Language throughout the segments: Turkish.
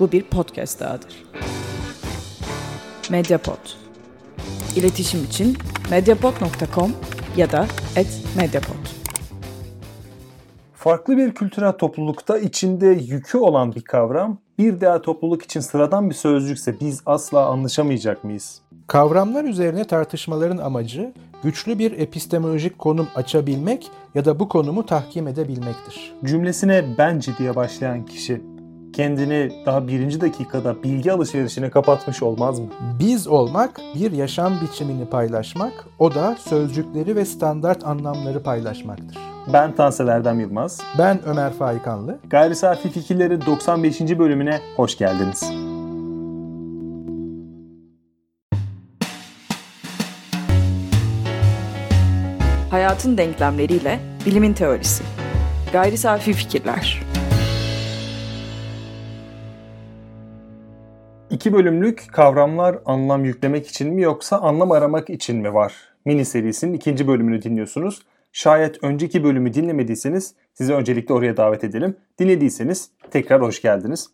Bu bir podcast dahadır. Mediapod. İletişim için mediapod.com ya da @mediapod. Farklı bir kültürel toplulukta içinde yükü olan bir kavram bir diğer topluluk için sıradan bir sözcükse biz asla anlaşamayacak mıyız? Kavramlar üzerine tartışmaların amacı güçlü bir epistemolojik konum açabilmek ya da bu konumu tahkim edebilmektir. Cümlesine bence diye başlayan kişi kendini daha birinci dakikada bilgi alışverişine kapatmış olmaz mı? Biz olmak bir yaşam biçimini paylaşmak, o da sözcükleri ve standart anlamları paylaşmaktır. Ben Tansel Erdem Yılmaz. Ben Ömer Faikanlı. Gayri Safi Fikirlerin 95. bölümüne hoş geldiniz. Hayatın denklemleriyle bilimin teorisi. Gayri safi fikirler. İki bölümlük kavramlar anlam yüklemek için mi yoksa anlam aramak için mi var? Mini serisinin ikinci bölümünü dinliyorsunuz. Şayet önceki bölümü dinlemediyseniz sizi öncelikle oraya davet edelim. Dinlediyseniz tekrar hoş geldiniz.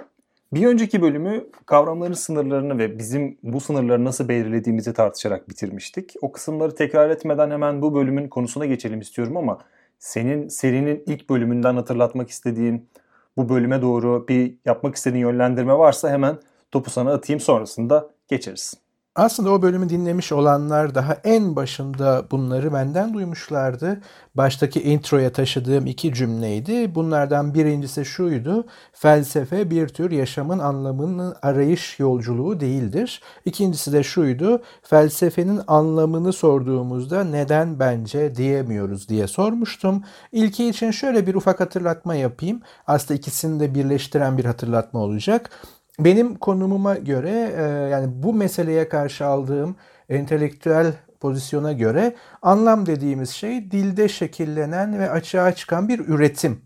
Bir önceki bölümü kavramların sınırlarını ve bizim bu sınırları nasıl belirlediğimizi tartışarak bitirmiştik. O kısımları tekrar etmeden hemen bu bölümün konusuna geçelim istiyorum ama senin serinin ilk bölümünden hatırlatmak istediğin bu bölüme doğru bir yapmak istediğin yönlendirme varsa hemen topu sana atayım sonrasında geçeriz. Aslında o bölümü dinlemiş olanlar daha en başında bunları benden duymuşlardı. Baştaki introya taşıdığım iki cümleydi. Bunlardan birincisi şuydu. Felsefe bir tür yaşamın anlamının arayış yolculuğu değildir. İkincisi de şuydu. Felsefenin anlamını sorduğumuzda neden bence diyemiyoruz diye sormuştum. İlki için şöyle bir ufak hatırlatma yapayım. Aslında ikisini de birleştiren bir hatırlatma olacak. Benim konumuma göre e, yani bu meseleye karşı aldığım entelektüel pozisyona göre anlam dediğimiz şey dilde şekillenen ve açığa çıkan bir üretim.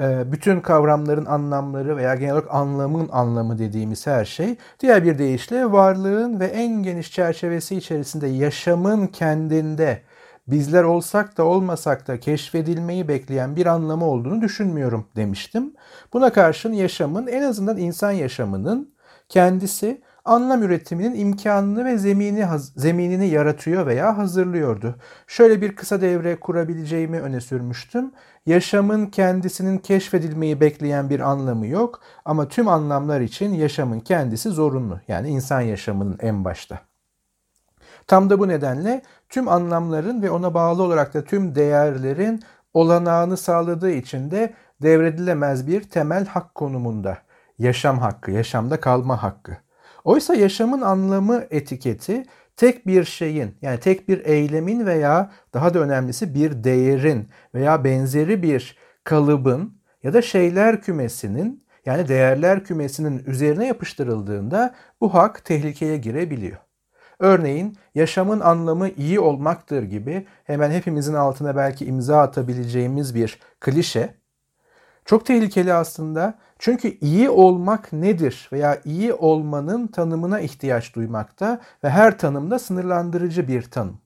E, bütün kavramların anlamları veya genel olarak anlamın anlamı dediğimiz her şey diğer bir deyişle varlığın ve en geniş çerçevesi içerisinde yaşamın kendinde bizler olsak da olmasak da keşfedilmeyi bekleyen bir anlamı olduğunu düşünmüyorum demiştim. Buna karşın yaşamın en azından insan yaşamının kendisi anlam üretiminin imkanını ve zemini zeminini yaratıyor veya hazırlıyordu. Şöyle bir kısa devre kurabileceğimi öne sürmüştüm. Yaşamın kendisinin keşfedilmeyi bekleyen bir anlamı yok ama tüm anlamlar için yaşamın kendisi zorunlu. Yani insan yaşamının en başta. Tam da bu nedenle tüm anlamların ve ona bağlı olarak da tüm değerlerin olanağını sağladığı için de devredilemez bir temel hak konumunda. Yaşam hakkı, yaşamda kalma hakkı. Oysa yaşamın anlamı etiketi tek bir şeyin yani tek bir eylemin veya daha da önemlisi bir değerin veya benzeri bir kalıbın ya da şeyler kümesinin yani değerler kümesinin üzerine yapıştırıldığında bu hak tehlikeye girebiliyor. Örneğin yaşamın anlamı iyi olmaktır gibi hemen hepimizin altına belki imza atabileceğimiz bir klişe çok tehlikeli aslında. Çünkü iyi olmak nedir veya iyi olmanın tanımına ihtiyaç duymakta ve her tanımda sınırlandırıcı bir tanım.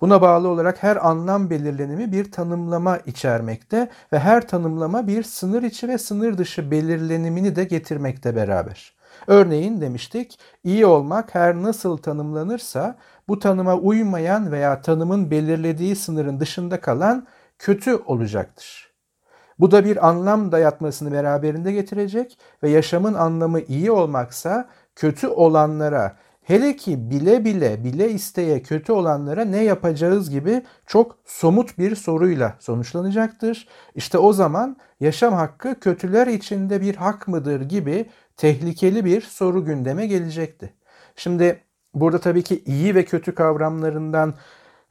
Buna bağlı olarak her anlam belirlenimi bir tanımlama içermekte ve her tanımlama bir sınır içi ve sınır dışı belirlenimini de getirmekte beraber. Örneğin demiştik, iyi olmak her nasıl tanımlanırsa bu tanıma uymayan veya tanımın belirlediği sınırın dışında kalan kötü olacaktır. Bu da bir anlam dayatmasını beraberinde getirecek ve yaşamın anlamı iyi olmaksa kötü olanlara hele ki bile bile bile isteye kötü olanlara ne yapacağız gibi çok somut bir soruyla sonuçlanacaktır. İşte o zaman yaşam hakkı kötüler içinde bir hak mıdır gibi tehlikeli bir soru gündeme gelecekti. Şimdi burada tabii ki iyi ve kötü kavramlarından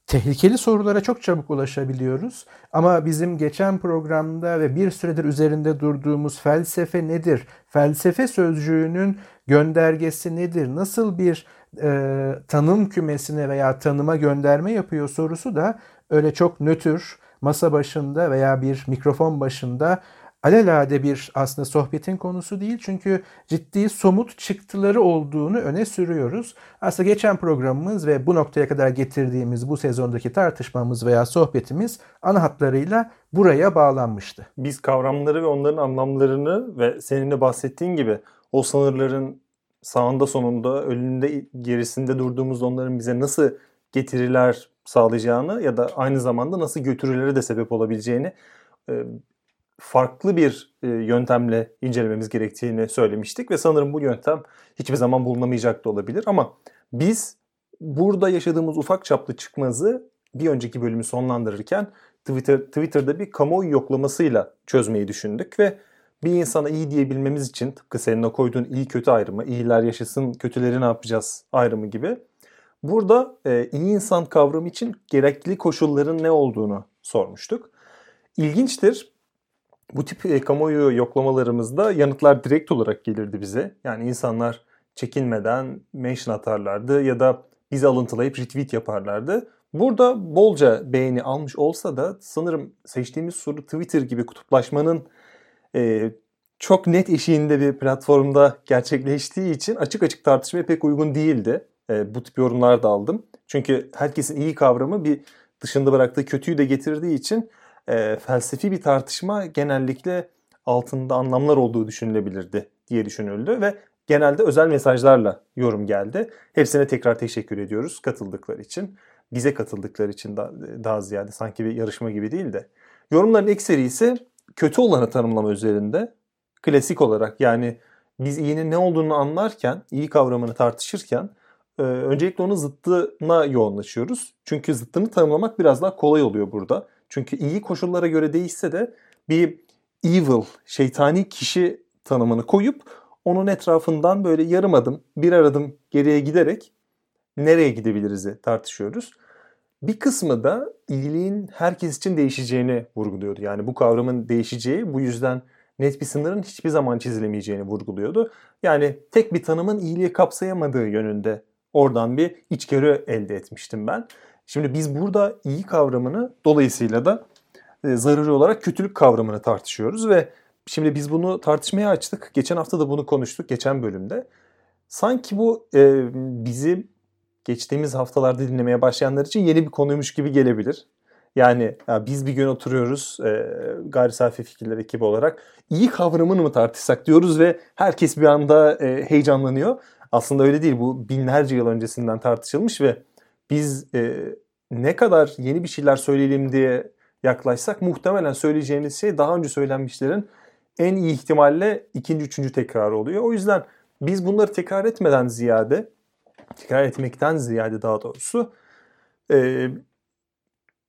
tehlikeli sorulara çok çabuk ulaşabiliyoruz. Ama bizim geçen programda ve bir süredir üzerinde durduğumuz felsefe nedir? Felsefe sözcüğünün göndergesi nedir? Nasıl bir e, tanım kümesine veya tanıma gönderme yapıyor sorusu da öyle çok nötr masa başında veya bir mikrofon başında alelade bir aslında sohbetin konusu değil. Çünkü ciddi somut çıktıları olduğunu öne sürüyoruz. Aslında geçen programımız ve bu noktaya kadar getirdiğimiz bu sezondaki tartışmamız veya sohbetimiz ana hatlarıyla buraya bağlanmıştı. Biz kavramları ve onların anlamlarını ve senin de bahsettiğin gibi o sınırların sağında sonunda önünde gerisinde durduğumuz onların bize nasıl getiriler sağlayacağını ya da aynı zamanda nasıl götürülere de sebep olabileceğini e, farklı bir e, yöntemle incelememiz gerektiğini söylemiştik ve sanırım bu yöntem hiçbir zaman bulunamayacak da olabilir ama biz burada yaşadığımız ufak çaplı çıkmazı bir önceki bölümü sonlandırırken Twitter Twitter'da bir kamuoyu yoklamasıyla çözmeyi düşündük ve bir insana iyi diyebilmemiz için tıpkı senin o koyduğun iyi kötü ayrımı, iyiler yaşasın, kötüleri ne yapacağız ayrımı gibi. Burada e, iyi insan kavramı için gerekli koşulların ne olduğunu sormuştuk. İlginçtir. Bu tip e, kamuoyu yoklamalarımızda yanıtlar direkt olarak gelirdi bize. Yani insanlar çekinmeden mention atarlardı ya da bizi alıntılayıp retweet yaparlardı. Burada bolca beğeni almış olsa da sanırım seçtiğimiz soru Twitter gibi kutuplaşmanın e, çok net eşiğinde bir platformda gerçekleştiği için açık açık tartışmaya pek uygun değildi. E, bu tip yorumlar da aldım. Çünkü herkesin iyi kavramı bir dışında bıraktığı kötüyü de getirdiği için e, felsefi bir tartışma genellikle altında anlamlar olduğu düşünülebilirdi diye düşünüldü ve genelde özel mesajlarla yorum geldi. Hepsine tekrar teşekkür ediyoruz katıldıkları için. Bize katıldıkları için daha, daha ziyade sanki bir yarışma gibi değil de. Yorumların ekseri ise kötü olanı tanımlama üzerinde klasik olarak yani biz iyinin ne olduğunu anlarken, iyi kavramını tartışırken e, öncelikle onun zıttına yoğunlaşıyoruz. Çünkü zıttını tanımlamak biraz daha kolay oluyor burada. Çünkü iyi koşullara göre değişse de bir evil, şeytani kişi tanımını koyup onun etrafından böyle yarım adım, bir adım geriye giderek nereye gidebiliriz tartışıyoruz. Bir kısmı da iyiliğin herkes için değişeceğini vurguluyordu. Yani bu kavramın değişeceği, bu yüzden net bir sınırın hiçbir zaman çizilemeyeceğini vurguluyordu. Yani tek bir tanımın iyiliği kapsayamadığı yönünde oradan bir içgörü elde etmiştim ben. Şimdi biz burada iyi kavramını dolayısıyla da e, zararı olarak kötülük kavramını tartışıyoruz ve şimdi biz bunu tartışmaya açtık. Geçen hafta da bunu konuştuk geçen bölümde. Sanki bu e, bizi geçtiğimiz haftalarda dinlemeye başlayanlar için yeni bir konuymuş gibi gelebilir. Yani ya biz bir gün oturuyoruz e, gayri safi fikirler ekibi olarak iyi kavramını mı tartışsak diyoruz ve herkes bir anda e, heyecanlanıyor. Aslında öyle değil bu binlerce yıl öncesinden tartışılmış ve biz e, ne kadar yeni bir şeyler söyleyelim diye yaklaşsak muhtemelen söyleyeceğimiz şey daha önce söylenmişlerin en iyi ihtimalle ikinci, üçüncü tekrar oluyor. O yüzden biz bunları tekrar etmeden ziyade, tekrar etmekten ziyade daha doğrusu e,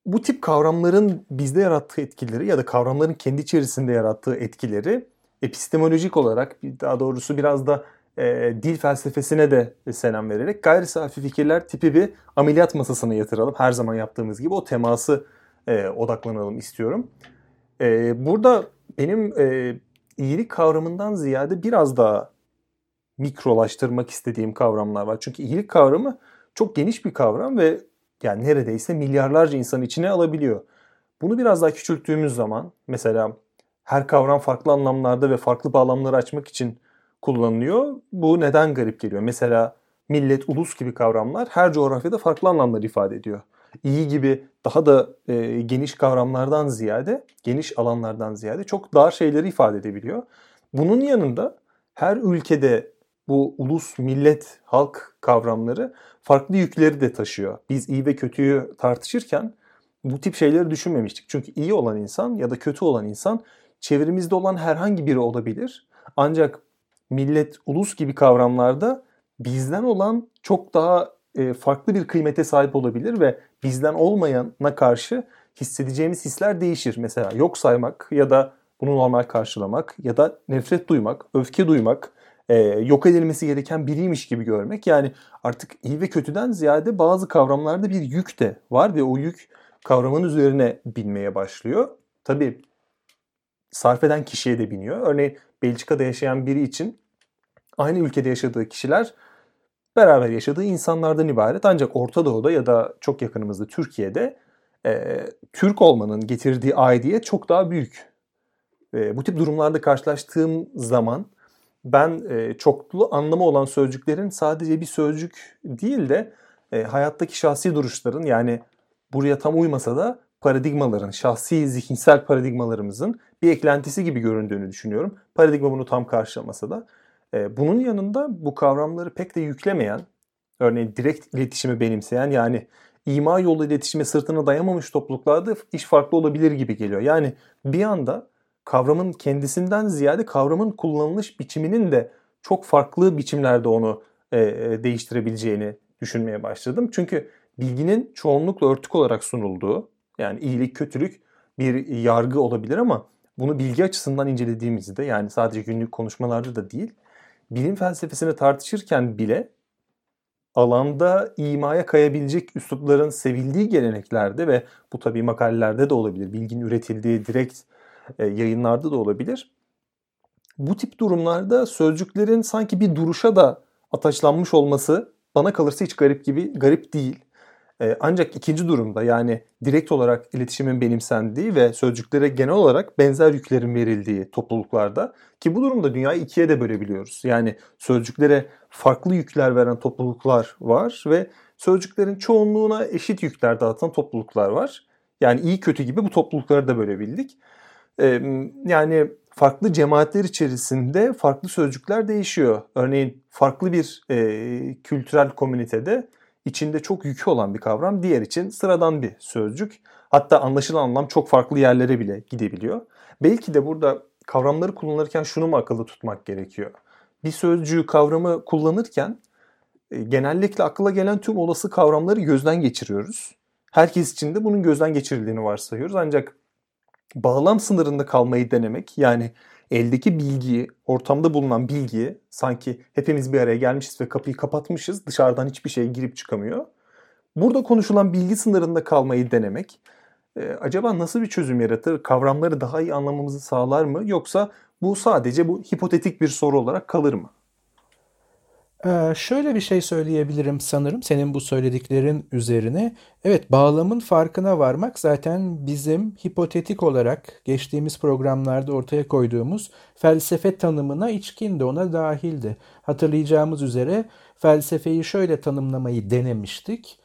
bu tip kavramların bizde yarattığı etkileri ya da kavramların kendi içerisinde yarattığı etkileri epistemolojik olarak daha doğrusu biraz da e, dil felsefesine de selam vererek gayri safi fikirler tipi bir ameliyat masasına yatıralım. Her zaman yaptığımız gibi o teması e, odaklanalım istiyorum. E, burada benim e, iyilik kavramından ziyade biraz daha mikrolaştırmak istediğim kavramlar var. Çünkü iyilik kavramı çok geniş bir kavram ve yani neredeyse milyarlarca insan içine alabiliyor. Bunu biraz daha küçülttüğümüz zaman mesela her kavram farklı anlamlarda ve farklı bağlamları açmak için kullanılıyor. Bu neden garip geliyor? Mesela millet, ulus gibi kavramlar her coğrafyada farklı anlamlar ifade ediyor. İyi gibi daha da e, geniş kavramlardan ziyade, geniş alanlardan ziyade çok dar şeyleri ifade edebiliyor. Bunun yanında her ülkede bu ulus, millet, halk kavramları farklı yükleri de taşıyor. Biz iyi ve kötüyü tartışırken bu tip şeyleri düşünmemiştik. Çünkü iyi olan insan ya da kötü olan insan çevremizde olan herhangi biri olabilir. Ancak millet, ulus gibi kavramlarda bizden olan çok daha e, farklı bir kıymete sahip olabilir ve bizden olmayana karşı hissedeceğimiz hisler değişir. Mesela yok saymak ya da bunu normal karşılamak ya da nefret duymak, öfke duymak, e, yok edilmesi gereken biriymiş gibi görmek. Yani artık iyi ve kötüden ziyade bazı kavramlarda bir yük de var ve o yük kavramın üzerine binmeye başlıyor. Tabii sarf eden kişiye de biniyor. Örneğin Belçika'da yaşayan biri için aynı ülkede yaşadığı kişiler beraber yaşadığı insanlardan ibaret. Ancak Orta Doğu'da ya da çok yakınımızda Türkiye'de e, Türk olmanın getirdiği aidiyet çok daha büyük. E, bu tip durumlarda karşılaştığım zaman ben e, çoklu anlamı olan sözcüklerin sadece bir sözcük değil de e, hayattaki şahsi duruşların yani buraya tam uymasa da paradigmaların, şahsi zihinsel paradigmalarımızın bir eklentisi gibi göründüğünü düşünüyorum. Paradigma bunu tam karşılamasa da. E, bunun yanında bu kavramları pek de yüklemeyen, örneğin direkt iletişimi benimseyen yani ima yolu iletişime sırtına dayamamış topluluklarda iş farklı olabilir gibi geliyor. Yani bir anda kavramın kendisinden ziyade kavramın kullanılış biçiminin de çok farklı biçimlerde onu e, e, değiştirebileceğini düşünmeye başladım. Çünkü bilginin çoğunlukla örtük olarak sunulduğu yani iyilik kötülük bir yargı olabilir ama bunu bilgi açısından incelediğimizde yani sadece günlük konuşmalarda da değil bilim felsefesini tartışırken bile alanda imaya kayabilecek üslupların sevildiği geleneklerde ve bu tabii makalelerde de olabilir. Bilginin üretildiği direkt e, yayınlarda da olabilir. Bu tip durumlarda sözcüklerin sanki bir duruşa da ataşlanmış olması bana kalırsa hiç garip gibi garip değil. Ee, ancak ikinci durumda yani direkt olarak iletişimin benimsendiği ve sözcüklere genel olarak benzer yüklerin verildiği topluluklarda ki bu durumda dünyayı ikiye de bölebiliyoruz. Yani sözcüklere farklı yükler veren topluluklar var ve sözcüklerin çoğunluğuna eşit yükler dağıtan topluluklar var. Yani iyi kötü gibi bu toplulukları da bölebildik. Ee, yani farklı cemaatler içerisinde farklı sözcükler değişiyor. Örneğin farklı bir e, kültürel komünitede içinde çok yükü olan bir kavram diğer için sıradan bir sözcük. Hatta anlaşılan anlam çok farklı yerlere bile gidebiliyor. Belki de burada kavramları kullanırken şunu mu akılda tutmak gerekiyor? Bir sözcüğü kavramı kullanırken e, genellikle akla gelen tüm olası kavramları gözden geçiriyoruz. Herkes için de bunun gözden geçirildiğini varsayıyoruz. Ancak bağlam sınırında kalmayı denemek yani eldeki bilgiyi, ortamda bulunan bilgiyi sanki hepimiz bir araya gelmişiz ve kapıyı kapatmışız. Dışarıdan hiçbir şey girip çıkamıyor. Burada konuşulan bilgi sınırında kalmayı denemek e, acaba nasıl bir çözüm yaratır? Kavramları daha iyi anlamamızı sağlar mı? Yoksa bu sadece bu hipotetik bir soru olarak kalır mı? Ee, şöyle bir şey söyleyebilirim sanırım senin bu söylediklerin üzerine. Evet bağlamın farkına varmak zaten bizim hipotetik olarak geçtiğimiz programlarda ortaya koyduğumuz felsefe tanımına içkindi, ona dahildi. Hatırlayacağımız üzere felsefeyi şöyle tanımlamayı denemiştik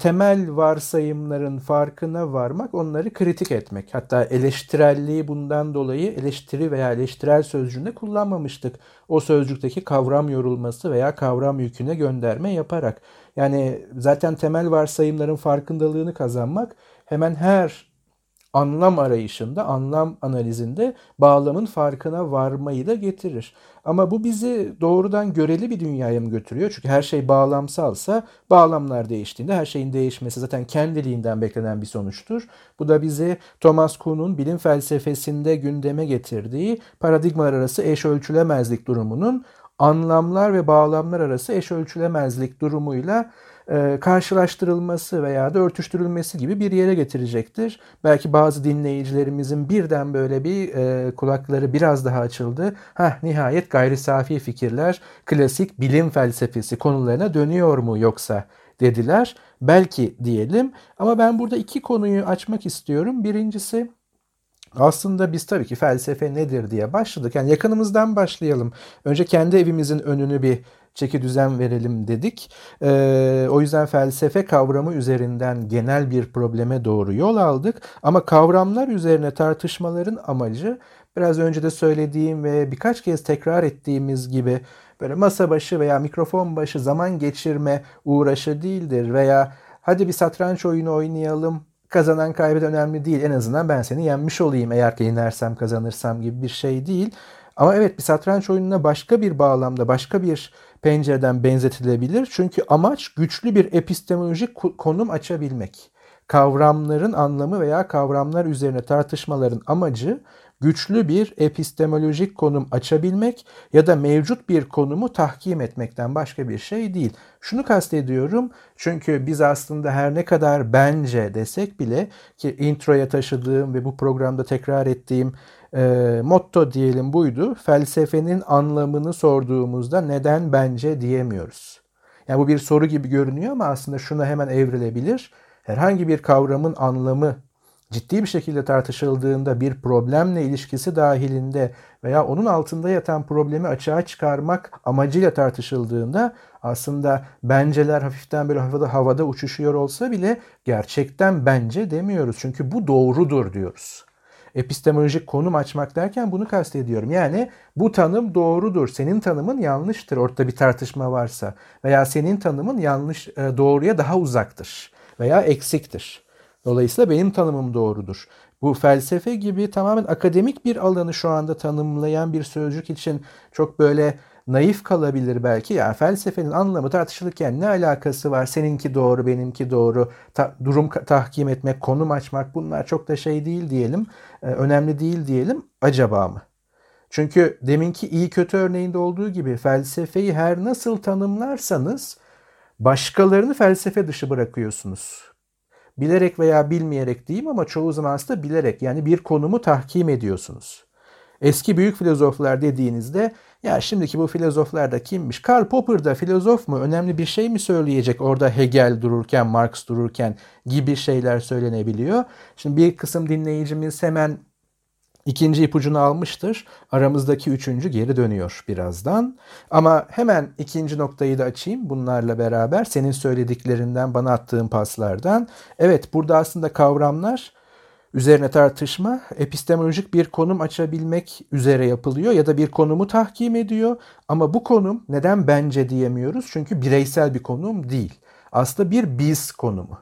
temel varsayımların farkına varmak, onları kritik etmek. Hatta eleştirelliği bundan dolayı eleştiri veya eleştirel sözcüğünde kullanmamıştık. O sözcükteki kavram yorulması veya kavram yüküne gönderme yaparak. Yani zaten temel varsayımların farkındalığını kazanmak hemen her anlam arayışında, anlam analizinde bağlamın farkına varmayı da getirir. Ama bu bizi doğrudan göreli bir dünyaya mı götürüyor? Çünkü her şey bağlamsalsa bağlamlar değiştiğinde her şeyin değişmesi zaten kendiliğinden beklenen bir sonuçtur. Bu da bizi Thomas Kuhn'un bilim felsefesinde gündeme getirdiği paradigmalar arası eş ölçülemezlik durumunun anlamlar ve bağlamlar arası eş ölçülemezlik durumuyla karşılaştırılması veya da örtüştürülmesi gibi bir yere getirecektir. Belki bazı dinleyicilerimizin birden böyle bir e, kulakları biraz daha açıldı. Hah nihayet gayri safi fikirler klasik bilim felsefesi konularına dönüyor mu yoksa dediler. Belki diyelim ama ben burada iki konuyu açmak istiyorum. Birincisi aslında biz tabii ki felsefe nedir diye başladık. Yani yakınımızdan başlayalım. Önce kendi evimizin önünü bir çeki düzen verelim dedik. Ee, o yüzden felsefe kavramı üzerinden genel bir probleme doğru yol aldık. Ama kavramlar üzerine tartışmaların amacı biraz önce de söylediğim ve birkaç kez tekrar ettiğimiz gibi böyle masa başı veya mikrofon başı zaman geçirme uğraşı değildir veya hadi bir satranç oyunu oynayalım kazanan kaybeden önemli değil en azından ben seni yenmiş olayım eğer ki yenersem kazanırsam gibi bir şey değil. Ama evet bir satranç oyununa başka bir bağlamda başka bir pencereden benzetilebilir. Çünkü amaç güçlü bir epistemolojik konum açabilmek. Kavramların anlamı veya kavramlar üzerine tartışmaların amacı güçlü bir epistemolojik konum açabilmek ya da mevcut bir konumu tahkim etmekten başka bir şey değil. Şunu kastediyorum çünkü biz aslında her ne kadar bence desek bile ki introya taşıdığım ve bu programda tekrar ettiğim e, motto diyelim buydu. Felsefenin anlamını sorduğumuzda neden bence diyemiyoruz. Yani bu bir soru gibi görünüyor ama aslında şuna hemen evrilebilir. Herhangi bir kavramın anlamı ciddi bir şekilde tartışıldığında bir problemle ilişkisi dahilinde veya onun altında yatan problemi açığa çıkarmak amacıyla tartışıldığında aslında benceler hafiften böyle havada, havada uçuşuyor olsa bile gerçekten bence demiyoruz. Çünkü bu doğrudur diyoruz. Epistemolojik konum açmak derken bunu kastediyorum. Yani bu tanım doğrudur, senin tanımın yanlıştır ortada bir tartışma varsa veya senin tanımın yanlış e, doğruya daha uzaktır veya eksiktir. Dolayısıyla benim tanımım doğrudur. Bu felsefe gibi tamamen akademik bir alanı şu anda tanımlayan bir sözcük için çok böyle naif kalabilir belki. Yani felsefenin anlamı tartışılırken ne alakası var? Seninki doğru, benimki doğru. Ta, durum tahkim etmek, konum açmak bunlar çok da şey değil diyelim. E, önemli değil diyelim. Acaba mı? Çünkü deminki iyi kötü örneğinde olduğu gibi felsefeyi her nasıl tanımlarsanız başkalarını felsefe dışı bırakıyorsunuz. Bilerek veya bilmeyerek diyeyim ama çoğu zaman aslında bilerek yani bir konumu tahkim ediyorsunuz. Eski büyük filozoflar dediğinizde ya şimdiki bu filozoflar da kimmiş? Karl Popper da filozof mu? Önemli bir şey mi söyleyecek orada Hegel dururken, Marx dururken gibi şeyler söylenebiliyor. Şimdi bir kısım dinleyicimiz hemen ikinci ipucunu almıştır. Aramızdaki üçüncü geri dönüyor birazdan. Ama hemen ikinci noktayı da açayım bunlarla beraber. Senin söylediklerinden, bana attığın paslardan. Evet burada aslında kavramlar üzerine tartışma epistemolojik bir konum açabilmek üzere yapılıyor ya da bir konumu tahkim ediyor. Ama bu konum neden bence diyemiyoruz? Çünkü bireysel bir konum değil. Aslında bir biz konumu.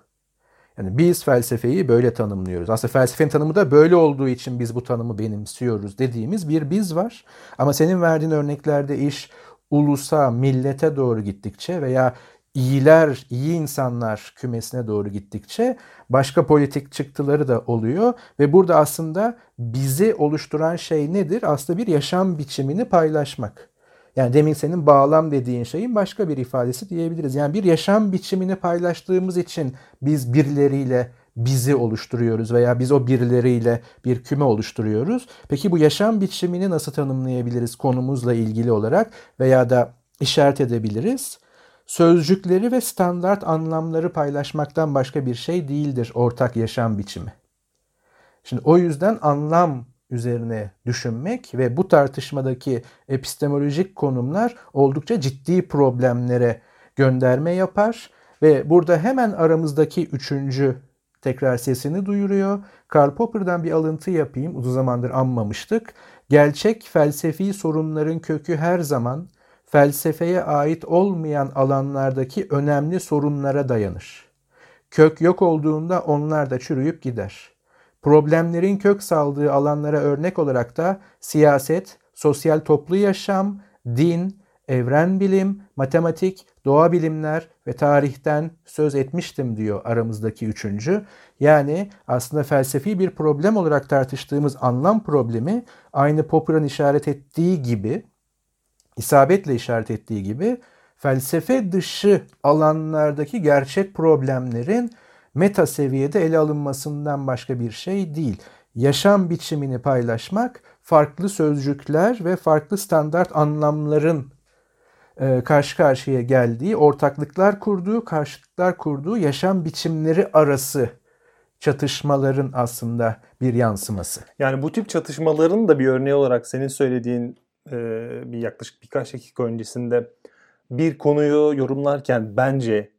Yani biz felsefeyi böyle tanımlıyoruz. Aslında felsefenin tanımı da böyle olduğu için biz bu tanımı benimsiyoruz dediğimiz bir biz var. Ama senin verdiğin örneklerde iş ulusa, millete doğru gittikçe veya iyiler, iyi insanlar kümesine doğru gittikçe başka politik çıktıları da oluyor ve burada aslında bizi oluşturan şey nedir? Aslında bir yaşam biçimini paylaşmak. Yani demin senin bağlam dediğin şeyin başka bir ifadesi diyebiliriz. Yani bir yaşam biçimini paylaştığımız için biz birileriyle bizi oluşturuyoruz veya biz o birileriyle bir küme oluşturuyoruz. Peki bu yaşam biçimini nasıl tanımlayabiliriz konumuzla ilgili olarak veya da işaret edebiliriz? Sözcükleri ve standart anlamları paylaşmaktan başka bir şey değildir ortak yaşam biçimi. Şimdi o yüzden anlam üzerine düşünmek ve bu tartışmadaki epistemolojik konumlar oldukça ciddi problemlere gönderme yapar ve burada hemen aramızdaki üçüncü tekrar sesini duyuruyor. Karl Popper'dan bir alıntı yapayım. Uzun zamandır anmamıştık. Gerçek felsefi sorunların kökü her zaman felsefeye ait olmayan alanlardaki önemli sorunlara dayanır. Kök yok olduğunda onlar da çürüyüp gider. Problemlerin kök saldığı alanlara örnek olarak da siyaset, sosyal toplu yaşam, din, evren bilim, matematik, doğa bilimler ve tarihten söz etmiştim diyor aramızdaki üçüncü. Yani aslında felsefi bir problem olarak tartıştığımız anlam problemi aynı Popper'ın işaret ettiği gibi isabetle işaret ettiği gibi felsefe dışı alanlardaki gerçek problemlerin meta seviyede ele alınmasından başka bir şey değil. Yaşam biçimini paylaşmak, farklı sözcükler ve farklı standart anlamların e, karşı karşıya geldiği, ortaklıklar kurduğu, karşıtlıklar kurduğu yaşam biçimleri arası çatışmaların aslında bir yansıması. Yani bu tip çatışmaların da bir örneği olarak senin söylediğin bir yaklaşık birkaç dakika öncesinde bir konuyu yorumlarken bence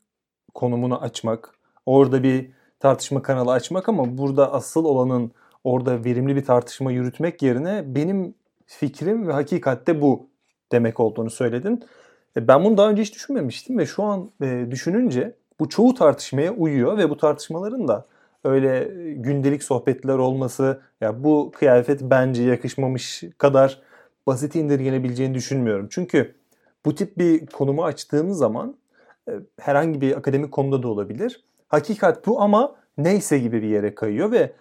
konumunu açmak, orada bir tartışma kanalı açmak ama burada asıl olanın orada verimli bir tartışma yürütmek yerine benim fikrim ve hakikatte bu demek olduğunu söyledin. E, ben bunu daha önce hiç düşünmemiştim ve şu an e, düşününce bu çoğu tartışmaya uyuyor ve bu tartışmaların da öyle gündelik sohbetler olması ya bu kıyafet bence yakışmamış kadar basit indirgenebileceğini düşünmüyorum. Çünkü bu tip bir konumu açtığımız zaman e, herhangi bir akademik konuda da olabilir. Hakikat bu ama neyse gibi bir yere kayıyor ve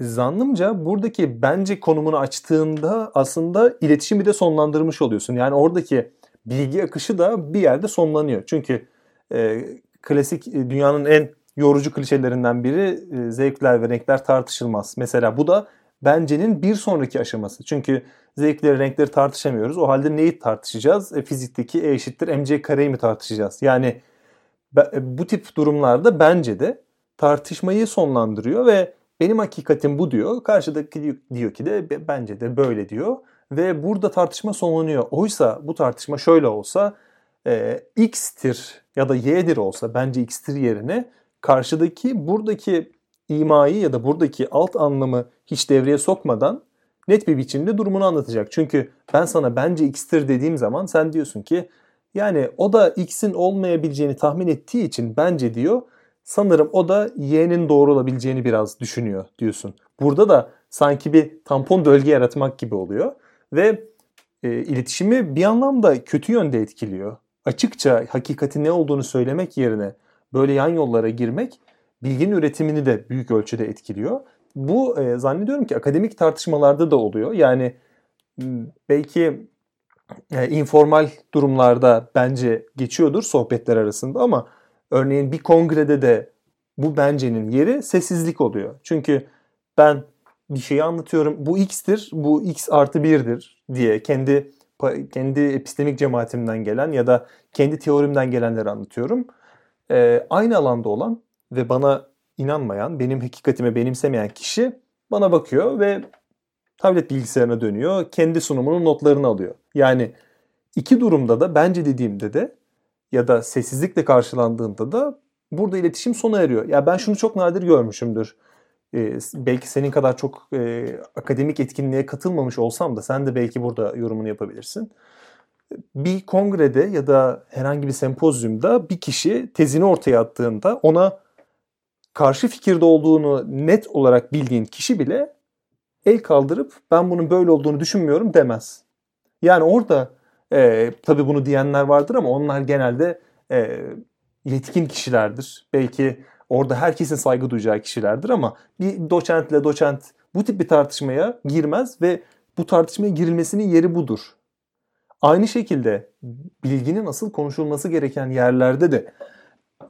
zannımca buradaki bence konumunu açtığında aslında iletişimi de sonlandırmış oluyorsun. Yani oradaki bilgi akışı da bir yerde sonlanıyor. Çünkü e, klasik e, dünyanın en yorucu klişelerinden biri e, zevkler ve renkler tartışılmaz. Mesela bu da bencenin bir sonraki aşaması. Çünkü zevkleri, renkleri tartışamıyoruz. O halde neyi tartışacağız? E, fizikteki E eşittir mc kareyi mi tartışacağız? Yani e, bu tip durumlarda bence de tartışmayı sonlandırıyor ve benim hakikatim bu diyor. Karşıdaki diyor ki de bence de böyle diyor. Ve burada tartışma sonlanıyor. Oysa bu tartışma şöyle olsa e, x'tir ya da y'dir olsa bence x'tir yerine karşıdaki buradaki imayı ya da buradaki alt anlamı hiç devreye sokmadan net bir biçimde durumunu anlatacak. Çünkü ben sana bence x'tir dediğim zaman sen diyorsun ki yani o da x'in olmayabileceğini tahmin ettiği için bence diyor sanırım o da y'nin doğru olabileceğini biraz düşünüyor diyorsun. Burada da sanki bir tampon bölge yaratmak gibi oluyor ve e, iletişimi bir anlamda kötü yönde etkiliyor. Açıkça hakikatin ne olduğunu söylemek yerine böyle yan yollara girmek bilginin üretimini de büyük ölçüde etkiliyor. Bu e, zannediyorum ki akademik tartışmalarda da oluyor. Yani belki e, informal durumlarda bence geçiyordur sohbetler arasında ama örneğin bir kongrede de bu bencenin yeri sessizlik oluyor. Çünkü ben bir şeyi anlatıyorum. Bu x'tir, bu x artı birdir diye kendi kendi epistemik cemaatimden gelen ya da kendi teorimden gelenleri anlatıyorum. Ee, aynı alanda olan ve bana inanmayan, benim hakikatime benimsemeyen kişi bana bakıyor ve tablet bilgisayarına dönüyor. Kendi sunumunun notlarını alıyor. Yani iki durumda da bence dediğimde de ya da sessizlikle karşılandığında da burada iletişim sona eriyor. Ya ben şunu çok nadir görmüşümdür. Ee, belki senin kadar çok e, akademik etkinliğe katılmamış olsam da sen de belki burada yorumunu yapabilirsin. Bir kongrede ya da herhangi bir sempozyumda bir kişi tezini ortaya attığında ona karşı fikirde olduğunu net olarak bildiğin kişi bile el kaldırıp ben bunun böyle olduğunu düşünmüyorum demez. Yani orada e, tabii bunu diyenler vardır ama onlar genelde e, yetkin kişilerdir. Belki orada herkesin saygı duyacağı kişilerdir ama bir doçentle doçent bu tip bir tartışmaya girmez ve bu tartışmaya girilmesinin yeri budur. Aynı şekilde bilginin asıl konuşulması gereken yerlerde de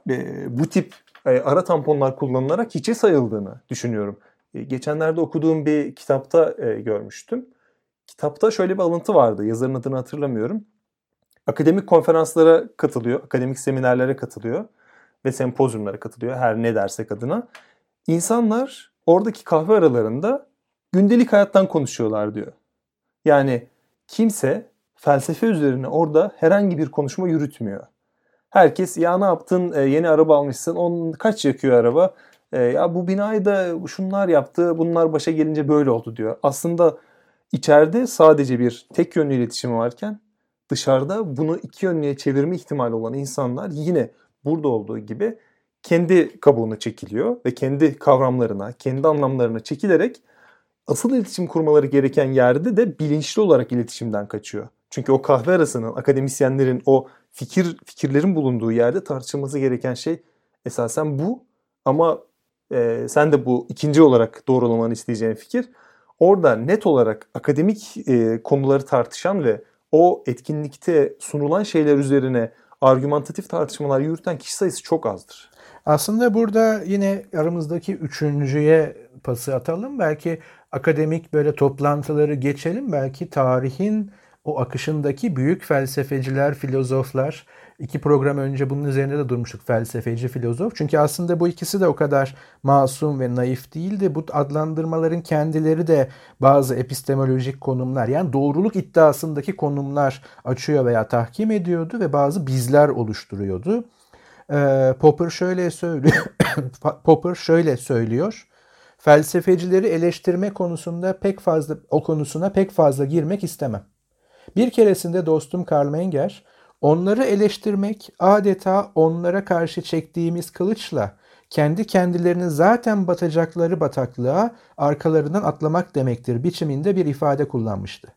e, bu tip ara tamponlar kullanılarak hiçe sayıldığını düşünüyorum. E, geçenlerde okuduğum bir kitapta e, görmüştüm. Kitapta şöyle bir alıntı vardı. Yazarın adını hatırlamıyorum. Akademik konferanslara katılıyor, akademik seminerlere katılıyor ve sempozyumlara katılıyor her ne dersek adına. İnsanlar oradaki kahve aralarında gündelik hayattan konuşuyorlar diyor. Yani kimse felsefe üzerine orada herhangi bir konuşma yürütmüyor. Herkes ya ne yaptın? E, yeni araba almışsın. Onun kaç yakıyor araba? E, ya bu binayı da şunlar yaptı. Bunlar başa gelince böyle oldu. diyor. Aslında içeride sadece bir tek yönlü iletişim varken dışarıda bunu iki yönlüye çevirme ihtimali olan insanlar yine burada olduğu gibi kendi kabuğuna çekiliyor ve kendi kavramlarına, kendi anlamlarına çekilerek asıl iletişim kurmaları gereken yerde de bilinçli olarak iletişimden kaçıyor. Çünkü o kahve arasının akademisyenlerin o fikir fikirlerin bulunduğu yerde tartışılması gereken şey esasen bu. Ama e, sen de bu ikinci olarak doğrulamanı isteyeceğin fikir. Orada net olarak akademik e, konuları tartışan ve o etkinlikte sunulan şeyler üzerine argümantatif tartışmalar yürüten kişi sayısı çok azdır. Aslında burada yine aramızdaki üçüncüye pası atalım. Belki akademik böyle toplantıları geçelim. Belki tarihin o akışındaki büyük felsefeciler, filozoflar, iki program önce bunun üzerinde de durmuştuk felsefeci, filozof. Çünkü aslında bu ikisi de o kadar masum ve naif değildi. Bu adlandırmaların kendileri de bazı epistemolojik konumlar yani doğruluk iddiasındaki konumlar açıyor veya tahkim ediyordu ve bazı bizler oluşturuyordu. Ee, Popper şöyle söylüyor. Popper şöyle söylüyor. Felsefecileri eleştirme konusunda pek fazla o konusuna pek fazla girmek istemem. Bir keresinde dostum Karl Menger, onları eleştirmek adeta onlara karşı çektiğimiz kılıçla kendi kendilerinin zaten batacakları bataklığa arkalarından atlamak demektir biçiminde bir ifade kullanmıştı.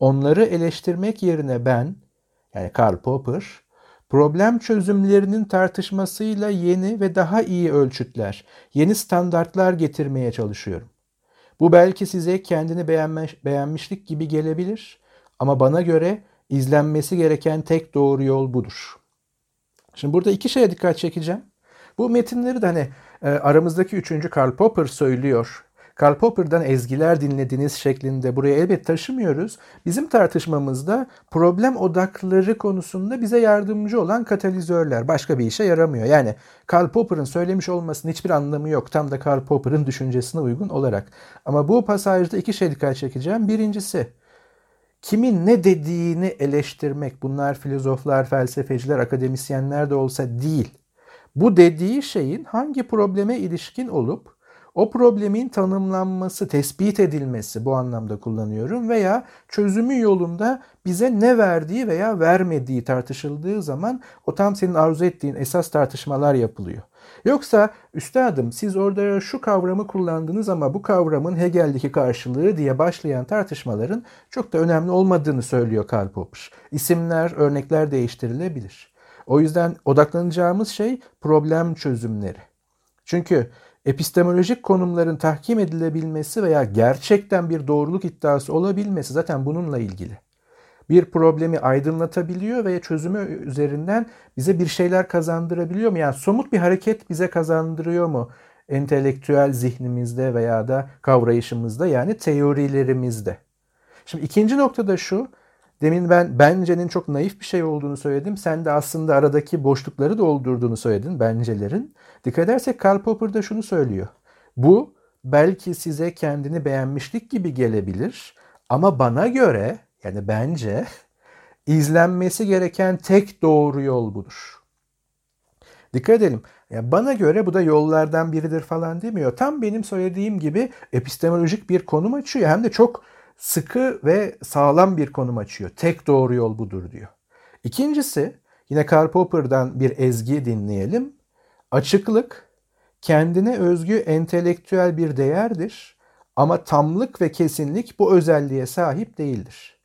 Onları eleştirmek yerine ben, yani Karl Popper, problem çözümlerinin tartışmasıyla yeni ve daha iyi ölçütler, yeni standartlar getirmeye çalışıyorum. Bu belki size kendini beğenmiş, beğenmişlik gibi gelebilir ama bana göre izlenmesi gereken tek doğru yol budur. Şimdi burada iki şeye dikkat çekeceğim. Bu metinleri de hani e, aramızdaki üçüncü Karl Popper söylüyor. Karl Popper'dan ezgiler dinlediniz şeklinde buraya elbet taşımıyoruz. Bizim tartışmamızda problem odakları konusunda bize yardımcı olan katalizörler başka bir işe yaramıyor. Yani Karl Popper'ın söylemiş olmasının hiçbir anlamı yok. Tam da Karl Popper'ın düşüncesine uygun olarak. Ama bu pasajda iki şey dikkat çekeceğim. Birincisi kimin ne dediğini eleştirmek bunlar filozoflar, felsefeciler, akademisyenler de olsa değil. Bu dediği şeyin hangi probleme ilişkin olup o problemin tanımlanması, tespit edilmesi bu anlamda kullanıyorum veya çözümü yolunda bize ne verdiği veya vermediği tartışıldığı zaman o tam senin arzu ettiğin esas tartışmalar yapılıyor. Yoksa üstadım siz orada şu kavramı kullandınız ama bu kavramın Hegel'deki karşılığı diye başlayan tartışmaların çok da önemli olmadığını söylüyor Karl Popper. İsimler, örnekler değiştirilebilir. O yüzden odaklanacağımız şey problem çözümleri. Çünkü epistemolojik konumların tahkim edilebilmesi veya gerçekten bir doğruluk iddiası olabilmesi zaten bununla ilgili. Bir problemi aydınlatabiliyor ve çözümü üzerinden bize bir şeyler kazandırabiliyor mu? Yani somut bir hareket bize kazandırıyor mu? Entelektüel zihnimizde veya da kavrayışımızda yani teorilerimizde. Şimdi ikinci nokta da şu. Demin ben bencenin çok naif bir şey olduğunu söyledim. Sen de aslında aradaki boşlukları doldurduğunu söyledin bencelerin. Dikkat edersek Karl Popper da şunu söylüyor. Bu belki size kendini beğenmişlik gibi gelebilir ama bana göre yani bence izlenmesi gereken tek doğru yol budur. Dikkat edelim. Yani bana göre bu da yollardan biridir falan demiyor. Tam benim söylediğim gibi epistemolojik bir konum açıyor. Hem de çok sıkı ve sağlam bir konum açıyor. Tek doğru yol budur diyor. İkincisi yine Karl Popper'dan bir ezgi dinleyelim. Açıklık kendine özgü entelektüel bir değerdir ama tamlık ve kesinlik bu özelliğe sahip değildir.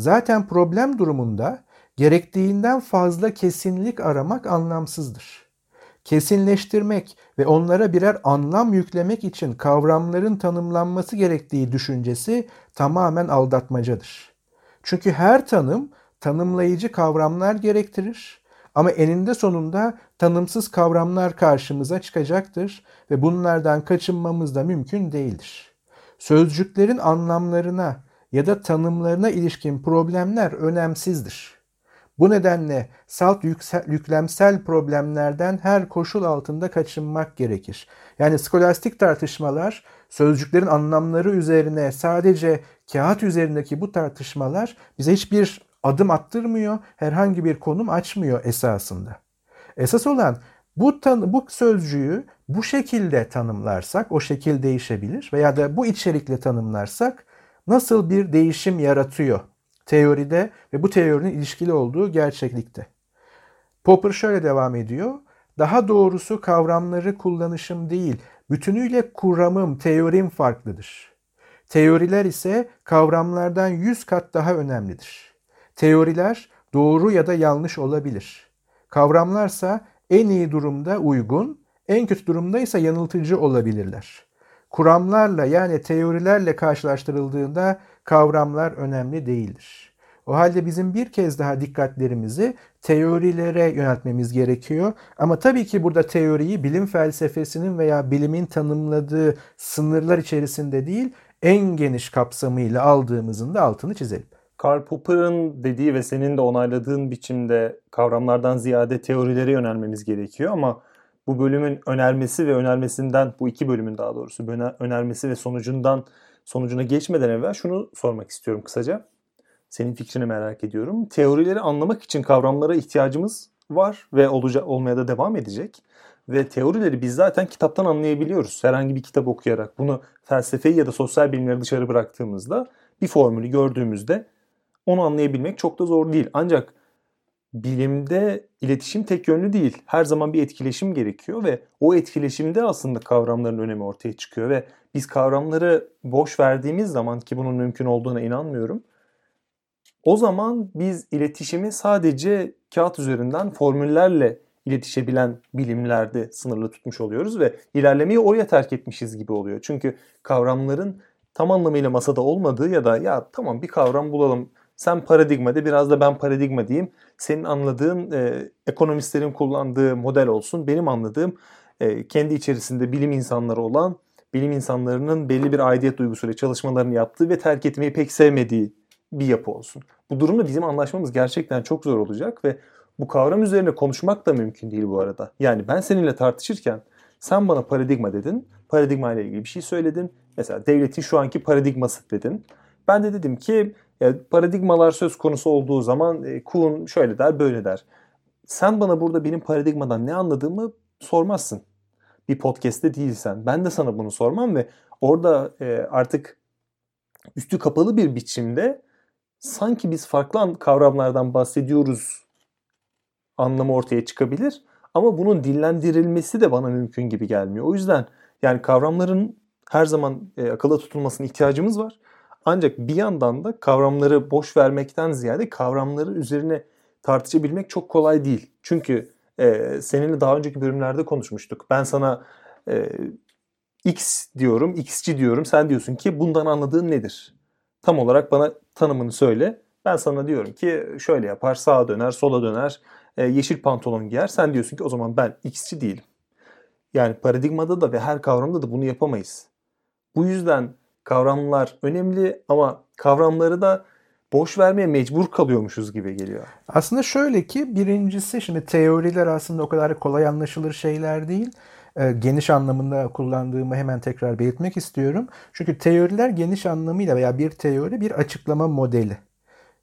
Zaten problem durumunda gerektiğinden fazla kesinlik aramak anlamsızdır. Kesinleştirmek ve onlara birer anlam yüklemek için kavramların tanımlanması gerektiği düşüncesi tamamen aldatmacadır. Çünkü her tanım tanımlayıcı kavramlar gerektirir ama eninde sonunda tanımsız kavramlar karşımıza çıkacaktır ve bunlardan kaçınmamız da mümkün değildir. Sözcüklerin anlamlarına ya da tanımlarına ilişkin problemler önemsizdir. Bu nedenle salt yüklemsel problemlerden her koşul altında kaçınmak gerekir. Yani skolastik tartışmalar, sözcüklerin anlamları üzerine sadece kağıt üzerindeki bu tartışmalar bize hiçbir adım attırmıyor, herhangi bir konum açmıyor esasında. Esas olan bu, tan bu sözcüğü bu şekilde tanımlarsak, o şekil değişebilir veya da bu içerikle tanımlarsak nasıl bir değişim yaratıyor teoride ve bu teorinin ilişkili olduğu gerçeklikte. Popper şöyle devam ediyor. Daha doğrusu kavramları kullanışım değil, bütünüyle kuramım, teorim farklıdır. Teoriler ise kavramlardan yüz kat daha önemlidir. Teoriler doğru ya da yanlış olabilir. Kavramlarsa en iyi durumda uygun, en kötü durumda ise yanıltıcı olabilirler. Kuramlarla yani teorilerle karşılaştırıldığında kavramlar önemli değildir. O halde bizim bir kez daha dikkatlerimizi teorilere yöneltmemiz gerekiyor. Ama tabii ki burada teoriyi bilim felsefesinin veya bilimin tanımladığı sınırlar içerisinde değil, en geniş kapsamıyla aldığımızın da altını çizelim. Karl Popper'ın dediği ve senin de onayladığın biçimde kavramlardan ziyade teorilere yönelmemiz gerekiyor ama bu bölümün önermesi ve önermesinden bu iki bölümün daha doğrusu önermesi ve sonucundan sonucuna geçmeden evvel şunu sormak istiyorum kısaca. Senin fikrini merak ediyorum. Teorileri anlamak için kavramlara ihtiyacımız var ve olacak olmaya da devam edecek. Ve teorileri biz zaten kitaptan anlayabiliyoruz. Herhangi bir kitap okuyarak bunu felsefeyi ya da sosyal bilimleri dışarı bıraktığımızda bir formülü gördüğümüzde onu anlayabilmek çok da zor değil. Ancak bilimde iletişim tek yönlü değil. Her zaman bir etkileşim gerekiyor ve o etkileşimde aslında kavramların önemi ortaya çıkıyor ve biz kavramları boş verdiğimiz zaman ki bunun mümkün olduğuna inanmıyorum. O zaman biz iletişimi sadece kağıt üzerinden formüllerle iletişebilen bilimlerde sınırlı tutmuş oluyoruz ve ilerlemeyi oraya terk etmişiz gibi oluyor. Çünkü kavramların tam anlamıyla masada olmadığı ya da ya tamam bir kavram bulalım sen paradigma de biraz da ben paradigma diyeyim. Senin anladığın e, ekonomistlerin kullandığı model olsun. Benim anladığım e, kendi içerisinde bilim insanları olan bilim insanlarının belli bir aidiyet duygusuyla çalışmalarını yaptığı ve terk etmeyi pek sevmediği bir yapı olsun. Bu durumda bizim anlaşmamız gerçekten çok zor olacak ve bu kavram üzerine konuşmak da mümkün değil bu arada. Yani ben seninle tartışırken sen bana paradigma dedin. Paradigma ile ilgili bir şey söyledin. Mesela devletin şu anki paradigması dedin. Ben de dedim ki ya, paradigmalar söz konusu olduğu zaman e, Kuhn şöyle der böyle der. Sen bana burada benim paradigmadan ne anladığımı sormazsın. bir podcast'te değilsen ben de sana bunu sormam ve orada e, artık üstü kapalı bir biçimde sanki biz farklı kavramlardan bahsediyoruz anlamı ortaya çıkabilir. Ama bunun dillendirilmesi de bana mümkün gibi gelmiyor. O yüzden yani kavramların her zaman e, akılda tutulmasına ihtiyacımız var. Ancak bir yandan da kavramları boş vermekten ziyade kavramları üzerine tartışabilmek çok kolay değil. Çünkü e, seninle daha önceki bölümlerde konuşmuştuk. Ben sana e, X diyorum, X'ci diyorum. Sen diyorsun ki bundan anladığın nedir? Tam olarak bana tanımını söyle. Ben sana diyorum ki şöyle yapar, sağa döner, sola döner, e, yeşil pantolon giyer. Sen diyorsun ki o zaman ben X'ci değilim. Yani paradigmada da ve her kavramda da bunu yapamayız. Bu yüzden kavramlar önemli ama kavramları da boş vermeye mecbur kalıyormuşuz gibi geliyor. Aslında şöyle ki birincisi şimdi teoriler aslında o kadar kolay anlaşılır şeyler değil. E, geniş anlamında kullandığımı hemen tekrar belirtmek istiyorum. Çünkü teoriler geniş anlamıyla veya bir teori bir açıklama modeli.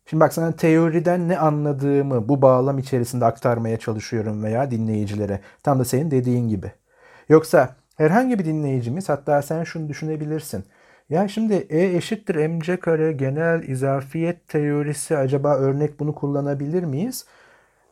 Şimdi bak sana teoriden ne anladığımı bu bağlam içerisinde aktarmaya çalışıyorum veya dinleyicilere. Tam da senin dediğin gibi. Yoksa herhangi bir dinleyicimiz hatta sen şunu düşünebilirsin. Ya şimdi E eşittir mc kare genel izafiyet teorisi acaba örnek bunu kullanabilir miyiz?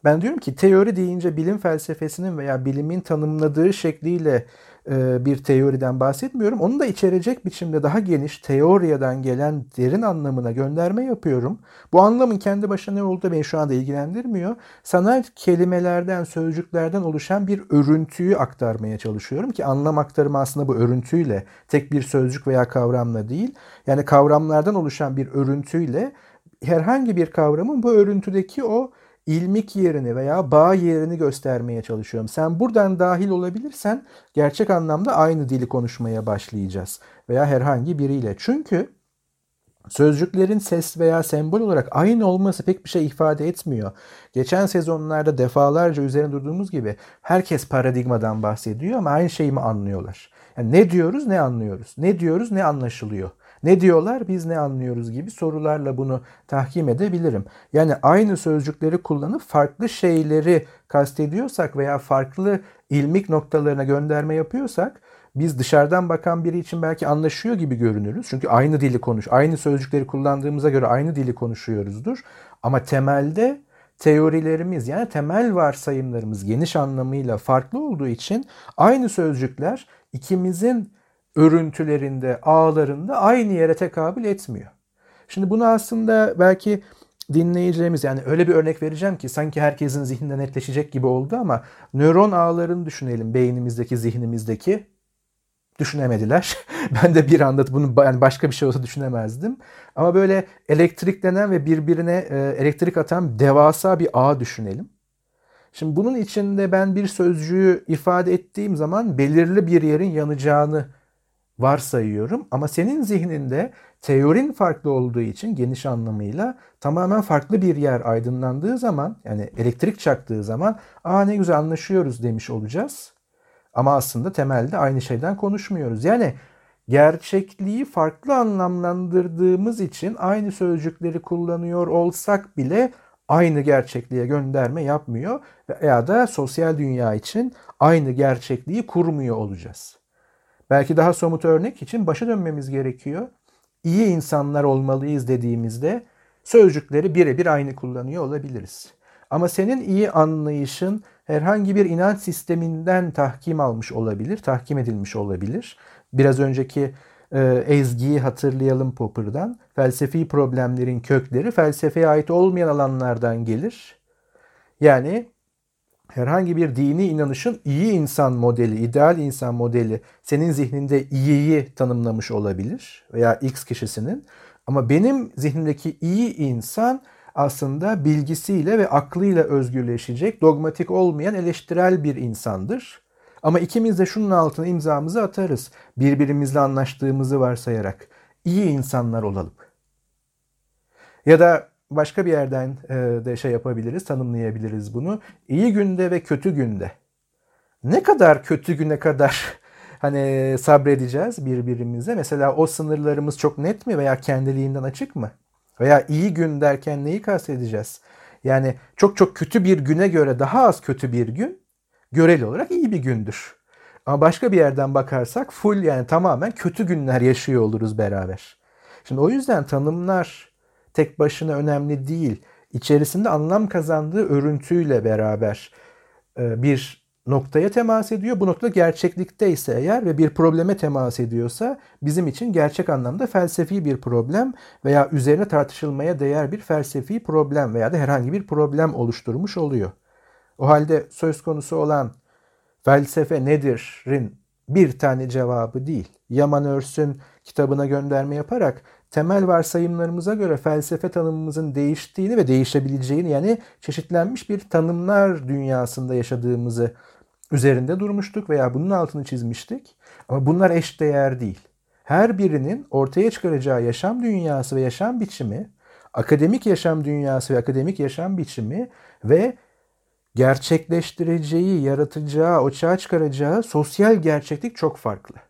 Ben diyorum ki teori deyince bilim felsefesinin veya bilimin tanımladığı şekliyle e, bir teoriden bahsetmiyorum. Onu da içerecek biçimde daha geniş teoriyeden gelen derin anlamına gönderme yapıyorum. Bu anlamın kendi başına ne olduğu beni şu anda ilgilendirmiyor. Sana kelimelerden, sözcüklerden oluşan bir örüntüyü aktarmaya çalışıyorum ki anlam aktarımı aslında bu örüntüyle, tek bir sözcük veya kavramla değil. Yani kavramlardan oluşan bir örüntüyle herhangi bir kavramın bu örüntüdeki o ilmik yerini veya bağ yerini göstermeye çalışıyorum. Sen buradan dahil olabilirsen gerçek anlamda aynı dili konuşmaya başlayacağız veya herhangi biriyle. Çünkü Sözcüklerin ses veya sembol olarak aynı olması pek bir şey ifade etmiyor. Geçen sezonlarda defalarca üzerine durduğumuz gibi herkes paradigmadan bahsediyor ama aynı şeyi mi anlıyorlar? Yani ne diyoruz ne anlıyoruz? Ne diyoruz ne anlaşılıyor? Ne diyorlar biz ne anlıyoruz gibi sorularla bunu tahkim edebilirim. Yani aynı sözcükleri kullanıp farklı şeyleri kastediyorsak veya farklı ilmik noktalarına gönderme yapıyorsak biz dışarıdan bakan biri için belki anlaşıyor gibi görünürüz. Çünkü aynı dili konuş, aynı sözcükleri kullandığımıza göre aynı dili konuşuyoruzdur. Ama temelde teorilerimiz yani temel varsayımlarımız geniş anlamıyla farklı olduğu için aynı sözcükler ikimizin örüntülerinde, ağlarında aynı yere tekabül etmiyor. Şimdi bunu aslında belki dinleyicilerimiz yani öyle bir örnek vereceğim ki sanki herkesin zihninde netleşecek gibi oldu ama nöron ağlarını düşünelim beynimizdeki, zihnimizdeki. Düşünemediler. ben de bir anda bunu yani başka bir şey olsa düşünemezdim. Ama böyle elektriklenen ve birbirine e, elektrik atan devasa bir ağ düşünelim. Şimdi bunun içinde ben bir sözcüğü ifade ettiğim zaman belirli bir yerin yanacağını varsayıyorum ama senin zihninde teorin farklı olduğu için geniş anlamıyla tamamen farklı bir yer aydınlandığı zaman yani elektrik çaktığı zaman aa ne güzel anlaşıyoruz demiş olacağız. Ama aslında temelde aynı şeyden konuşmuyoruz. Yani gerçekliği farklı anlamlandırdığımız için aynı sözcükleri kullanıyor olsak bile aynı gerçekliğe gönderme yapmıyor veya da sosyal dünya için aynı gerçekliği kurmuyor olacağız. Belki daha somut örnek için başa dönmemiz gerekiyor. İyi insanlar olmalıyız dediğimizde sözcükleri birebir aynı kullanıyor olabiliriz. Ama senin iyi anlayışın herhangi bir inanç sisteminden tahkim almış olabilir, tahkim edilmiş olabilir. Biraz önceki e, ezgiyi hatırlayalım Popper'dan. Felsefi problemlerin kökleri felsefeye ait olmayan alanlardan gelir. Yani herhangi bir dini inanışın iyi insan modeli, ideal insan modeli senin zihninde iyiyi tanımlamış olabilir veya X kişisinin. Ama benim zihnimdeki iyi insan aslında bilgisiyle ve aklıyla özgürleşecek, dogmatik olmayan eleştirel bir insandır. Ama ikimiz de şunun altına imzamızı atarız. Birbirimizle anlaştığımızı varsayarak. iyi insanlar olalım. Ya da başka bir yerden e, de şey yapabiliriz, tanımlayabiliriz bunu. İyi günde ve kötü günde. Ne kadar kötü güne kadar hani sabredeceğiz birbirimize? Mesela o sınırlarımız çok net mi veya kendiliğinden açık mı? Veya iyi gün derken neyi kastedeceğiz? Yani çok çok kötü bir güne göre daha az kötü bir gün göreli olarak iyi bir gündür. Ama başka bir yerden bakarsak full yani tamamen kötü günler yaşıyor oluruz beraber. Şimdi o yüzden tanımlar tek başına önemli değil. İçerisinde anlam kazandığı örüntüyle beraber e, bir noktaya temas ediyor. Bu nokta gerçeklikte ise eğer ve bir probleme temas ediyorsa bizim için gerçek anlamda felsefi bir problem veya üzerine tartışılmaya değer bir felsefi problem veya da herhangi bir problem oluşturmuş oluyor. O halde söz konusu olan felsefe nedir'in bir tane cevabı değil. Yaman Örs'ün kitabına gönderme yaparak temel varsayımlarımıza göre felsefe tanımımızın değiştiğini ve değişebileceğini yani çeşitlenmiş bir tanımlar dünyasında yaşadığımızı üzerinde durmuştuk veya bunun altını çizmiştik. Ama bunlar eş değer değil. Her birinin ortaya çıkaracağı yaşam dünyası ve yaşam biçimi, akademik yaşam dünyası ve akademik yaşam biçimi ve gerçekleştireceği, yaratacağı, açığa çıkaracağı sosyal gerçeklik çok farklı.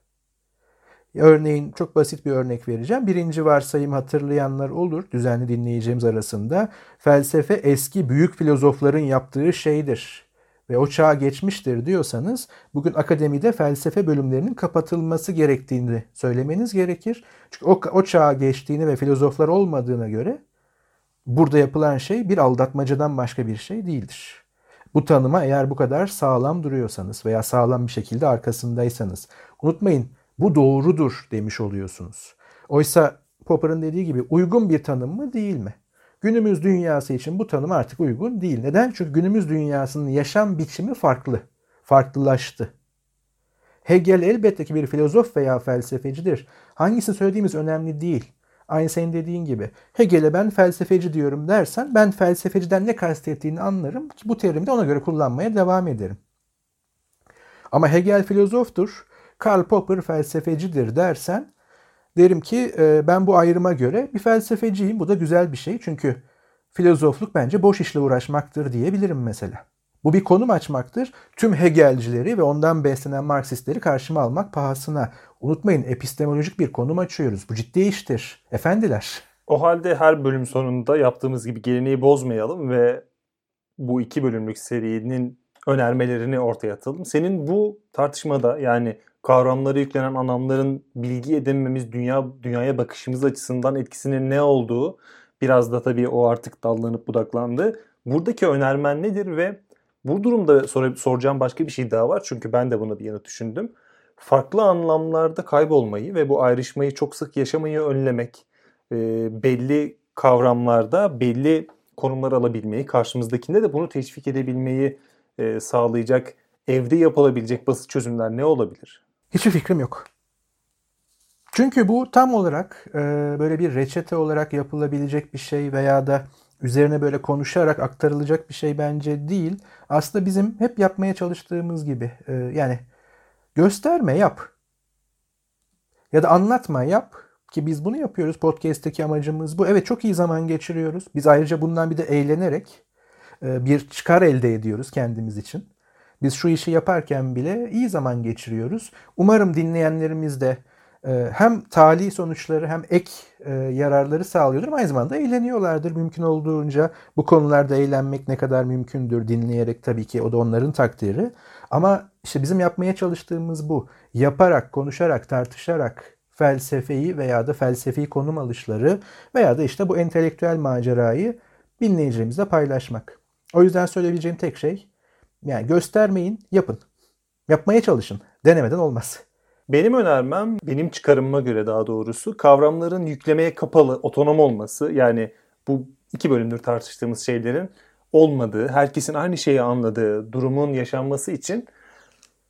Örneğin çok basit bir örnek vereceğim. Birinci varsayım hatırlayanlar olur düzenli dinleyeceğimiz arasında. Felsefe eski büyük filozofların yaptığı şeydir ve o çağa geçmiştir diyorsanız bugün akademide felsefe bölümlerinin kapatılması gerektiğini söylemeniz gerekir. Çünkü o, o çağa geçtiğini ve filozoflar olmadığına göre burada yapılan şey bir aldatmacadan başka bir şey değildir. Bu tanıma eğer bu kadar sağlam duruyorsanız veya sağlam bir şekilde arkasındaysanız unutmayın bu doğrudur demiş oluyorsunuz. Oysa Popper'ın dediği gibi uygun bir tanım mı değil mi? Günümüz dünyası için bu tanım artık uygun değil. Neden? Çünkü günümüz dünyasının yaşam biçimi farklı. Farklılaştı. Hegel elbette ki bir filozof veya felsefecidir. Hangisini söylediğimiz önemli değil. Aynı senin dediğin gibi. Hegel'e ben felsefeci diyorum dersen ben felsefeciden ne kastettiğini anlarım ki bu terimi de ona göre kullanmaya devam ederim. Ama Hegel filozoftur, Karl Popper felsefecidir dersen derim ki e, ben bu ayrıma göre bir felsefeciyim. Bu da güzel bir şey çünkü filozofluk bence boş işle uğraşmaktır diyebilirim mesela. Bu bir konum açmaktır. Tüm Hegelcileri ve ondan beslenen Marksistleri karşıma almak pahasına. Unutmayın epistemolojik bir konum açıyoruz. Bu ciddi iştir. Efendiler. O halde her bölüm sonunda yaptığımız gibi geleneği bozmayalım ve bu iki bölümlük serinin önermelerini ortaya atalım. Senin bu tartışmada yani kavramları yüklenen anlamların bilgi edinmemiz, dünya dünyaya bakışımız açısından etkisinin ne olduğu biraz da tabii o artık dallanıp budaklandı. Buradaki önermen nedir ve bu durumda sor soracağım başka bir şey daha var. Çünkü ben de bunu bir yanıt düşündüm. Farklı anlamlarda kaybolmayı ve bu ayrışmayı çok sık yaşamayı önlemek, e, belli kavramlarda belli konumlar alabilmeyi, karşımızdakinde de bunu teşvik edebilmeyi e, sağlayacak evde yapılabilecek basit çözümler ne olabilir? Hiçbir fikrim yok. Çünkü bu tam olarak e, böyle bir reçete olarak yapılabilecek bir şey veya da üzerine böyle konuşarak aktarılacak bir şey bence değil. Aslında bizim hep yapmaya çalıştığımız gibi e, yani gösterme yap ya da anlatma yap ki biz bunu yapıyoruz. Podcast'teki amacımız bu. Evet çok iyi zaman geçiriyoruz. Biz ayrıca bundan bir de eğlenerek e, bir çıkar elde ediyoruz kendimiz için. Biz şu işi yaparken bile iyi zaman geçiriyoruz. Umarım dinleyenlerimiz de e, hem tali sonuçları hem ek e, yararları sağlıyordur. Aynı zamanda eğleniyorlardır mümkün olduğunca. Bu konularda eğlenmek ne kadar mümkündür dinleyerek tabii ki o da onların takdiri. Ama işte bizim yapmaya çalıştığımız bu. Yaparak, konuşarak, tartışarak felsefeyi veya da felsefi konum alışları veya da işte bu entelektüel macerayı dinleyicilerimizle paylaşmak. O yüzden söyleyebileceğim tek şey yani göstermeyin, yapın. Yapmaya çalışın. Denemeden olmaz. Benim önermem, benim çıkarımıma göre daha doğrusu kavramların yüklemeye kapalı, otonom olması. Yani bu iki bölümdür tartıştığımız şeylerin olmadığı, herkesin aynı şeyi anladığı durumun yaşanması için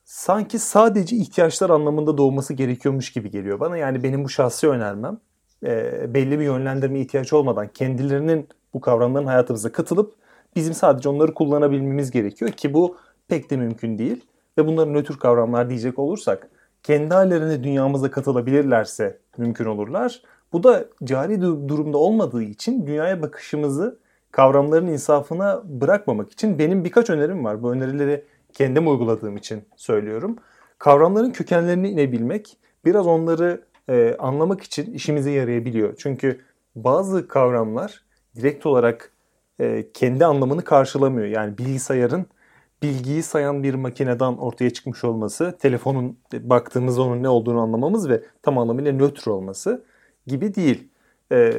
sanki sadece ihtiyaçlar anlamında doğması gerekiyormuş gibi geliyor bana. Yani benim bu şahsi önermem e, belli bir yönlendirme ihtiyaç olmadan kendilerinin bu kavramların hayatımıza katılıp bizim sadece onları kullanabilmemiz gerekiyor ki bu pek de mümkün değil. Ve bunların nötr kavramlar diyecek olursak kendi hallerine dünyamıza katılabilirlerse mümkün olurlar. Bu da cari durumda olmadığı için dünyaya bakışımızı kavramların insafına bırakmamak için benim birkaç önerim var. Bu önerileri kendim uyguladığım için söylüyorum. Kavramların kökenlerini inebilmek biraz onları e, anlamak için işimize yarayabiliyor. Çünkü bazı kavramlar direkt olarak e, kendi anlamını karşılamıyor. Yani bilgisayarın bilgiyi sayan bir makineden ortaya çıkmış olması, telefonun baktığımız onun ne olduğunu anlamamız ve tam anlamıyla nötr olması gibi değil. Ee,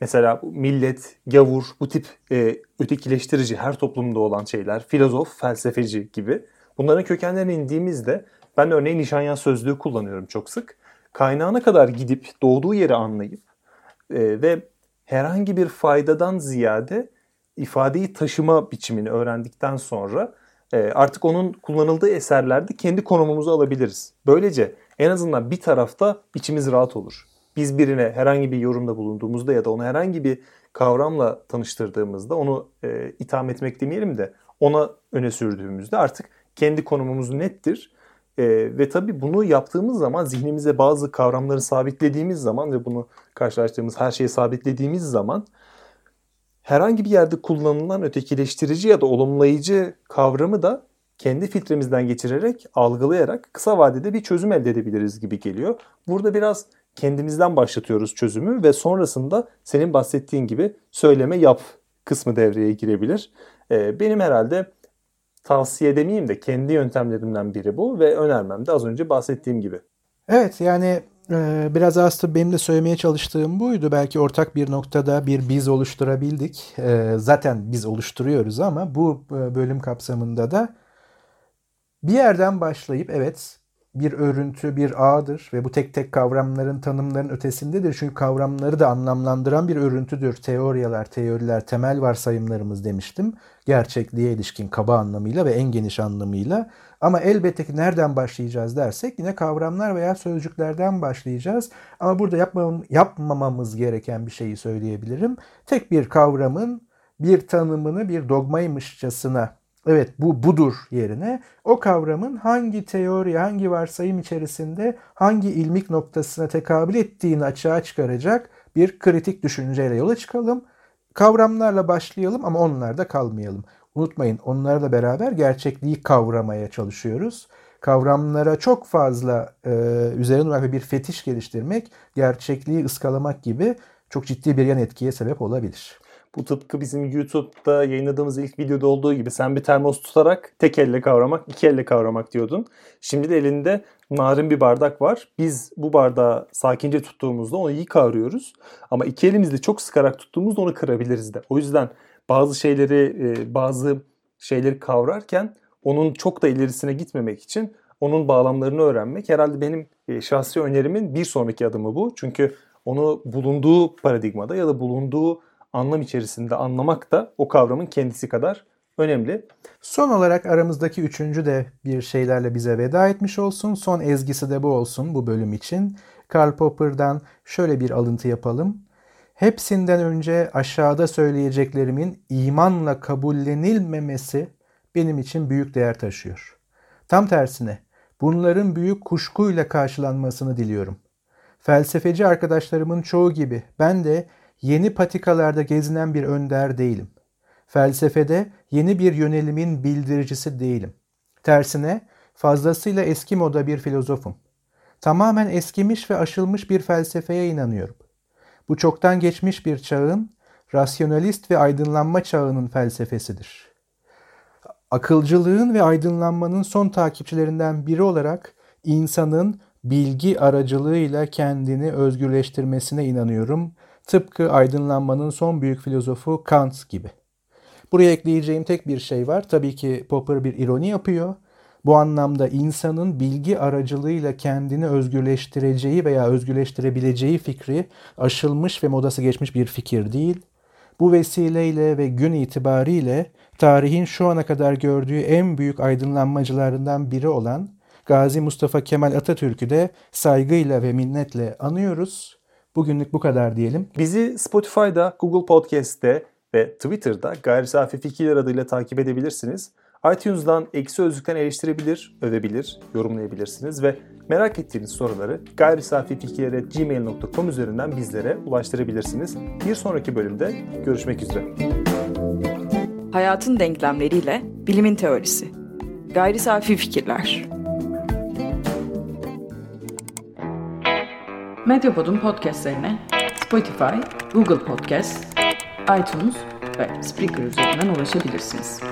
mesela millet, gavur, bu tip e, ötekileştirici her toplumda olan şeyler, filozof, felsefeci gibi. Bunların kökenlerine indiğimizde ben örneğin Nişanyan sözlüğü kullanıyorum çok sık. Kaynağına kadar gidip doğduğu yeri anlayıp e, ve herhangi bir faydadan ziyade ifadeyi taşıma biçimini öğrendikten sonra e, artık onun kullanıldığı eserlerde kendi konumumuzu alabiliriz. Böylece en azından bir tarafta içimiz rahat olur. Biz birine herhangi bir yorumda bulunduğumuzda ya da onu herhangi bir kavramla tanıştırdığımızda onu e, itham etmek demeyelim de ona öne sürdüğümüzde artık kendi konumumuz nettir. E, ve tabii bunu yaptığımız zaman zihnimize bazı kavramları sabitlediğimiz zaman ve bunu karşılaştığımız her şeyi sabitlediğimiz zaman herhangi bir yerde kullanılan ötekileştirici ya da olumlayıcı kavramı da kendi filtremizden geçirerek, algılayarak kısa vadede bir çözüm elde edebiliriz gibi geliyor. Burada biraz kendimizden başlatıyoruz çözümü ve sonrasında senin bahsettiğin gibi söyleme yap kısmı devreye girebilir. Ee, benim herhalde tavsiye demeyeyim de kendi yöntemlerimden biri bu ve önermem de az önce bahsettiğim gibi. Evet yani e, biraz aslında benim de söylemeye çalıştığım buydu. Belki ortak bir noktada bir biz oluşturabildik. E, zaten biz oluşturuyoruz ama bu e, bölüm kapsamında da bir yerden başlayıp evet bir örüntü, bir ağdır ve bu tek tek kavramların, tanımların ötesindedir. Çünkü kavramları da anlamlandıran bir örüntüdür. Teoriyalar, teoriler, temel varsayımlarımız demiştim. Gerçekliğe ilişkin kaba anlamıyla ve en geniş anlamıyla. Ama elbette ki nereden başlayacağız dersek yine kavramlar veya sözcüklerden başlayacağız. Ama burada yapmam, yapmamamız gereken bir şeyi söyleyebilirim. Tek bir kavramın bir tanımını bir dogmaymışçasına evet bu budur yerine o kavramın hangi teori, hangi varsayım içerisinde hangi ilmik noktasına tekabül ettiğini açığa çıkaracak bir kritik düşünceyle yola çıkalım. Kavramlarla başlayalım ama onlarda kalmayalım. Unutmayın onlarla beraber gerçekliği kavramaya çalışıyoruz. Kavramlara çok fazla e, üzerine durmak bir fetiş geliştirmek, gerçekliği ıskalamak gibi çok ciddi bir yan etkiye sebep olabilir. Bu tıpkı bizim YouTube'da yayınladığımız ilk videoda olduğu gibi sen bir termos tutarak tek elle kavramak, iki elle kavramak diyordun. Şimdi de elinde narin bir bardak var. Biz bu bardağı sakince tuttuğumuzda onu iyi kavruyoruz. Ama iki elimizle çok sıkarak tuttuğumuzda onu kırabiliriz de. O yüzden bazı şeyleri e, bazı şeyleri kavrarken onun çok da ilerisine gitmemek için onun bağlamlarını öğrenmek herhalde benim e, şahsi önerimin bir sonraki adımı bu. Çünkü onu bulunduğu paradigmada ya da bulunduğu anlam içerisinde anlamak da o kavramın kendisi kadar önemli. Son olarak aramızdaki üçüncü de bir şeylerle bize veda etmiş olsun. Son ezgisi de bu olsun bu bölüm için. Karl Popper'dan şöyle bir alıntı yapalım. Hepsinden önce aşağıda söyleyeceklerimin imanla kabullenilmemesi benim için büyük değer taşıyor. Tam tersine bunların büyük kuşkuyla karşılanmasını diliyorum. Felsefeci arkadaşlarımın çoğu gibi ben de yeni patikalarda gezinen bir önder değilim. Felsefede yeni bir yönelimin bildiricisi değilim. Tersine fazlasıyla eski moda bir filozofum. Tamamen eskimiş ve aşılmış bir felsefeye inanıyorum. Bu çoktan geçmiş bir çağın, rasyonalist ve aydınlanma çağının felsefesidir. Akılcılığın ve aydınlanmanın son takipçilerinden biri olarak insanın bilgi aracılığıyla kendini özgürleştirmesine inanıyorum Tıpkı aydınlanmanın son büyük filozofu Kant gibi. Buraya ekleyeceğim tek bir şey var. Tabii ki Popper bir ironi yapıyor. Bu anlamda insanın bilgi aracılığıyla kendini özgürleştireceği veya özgürleştirebileceği fikri aşılmış ve modası geçmiş bir fikir değil. Bu vesileyle ve gün itibariyle tarihin şu ana kadar gördüğü en büyük aydınlanmacılarından biri olan Gazi Mustafa Kemal Atatürk'ü de saygıyla ve minnetle anıyoruz. Bugünlük bu kadar diyelim. Bizi Spotify'da, Google Podcast'te ve Twitter'da Gayri Safi Fikirler adıyla takip edebilirsiniz. iTunes'dan Eksi Sözlük'ten eleştirebilir, övebilir, yorumlayabilirsiniz ve merak ettiğiniz soruları gayrisafifikirler.gmail.com üzerinden bizlere ulaştırabilirsiniz. Bir sonraki bölümde görüşmek üzere. Hayatın denklemleriyle bilimin teorisi. Gayri Safi Fikirler. Medyapod'un podcastlerine Spotify, Google Podcast, iTunes ve Spreaker üzerinden ulaşabilirsiniz.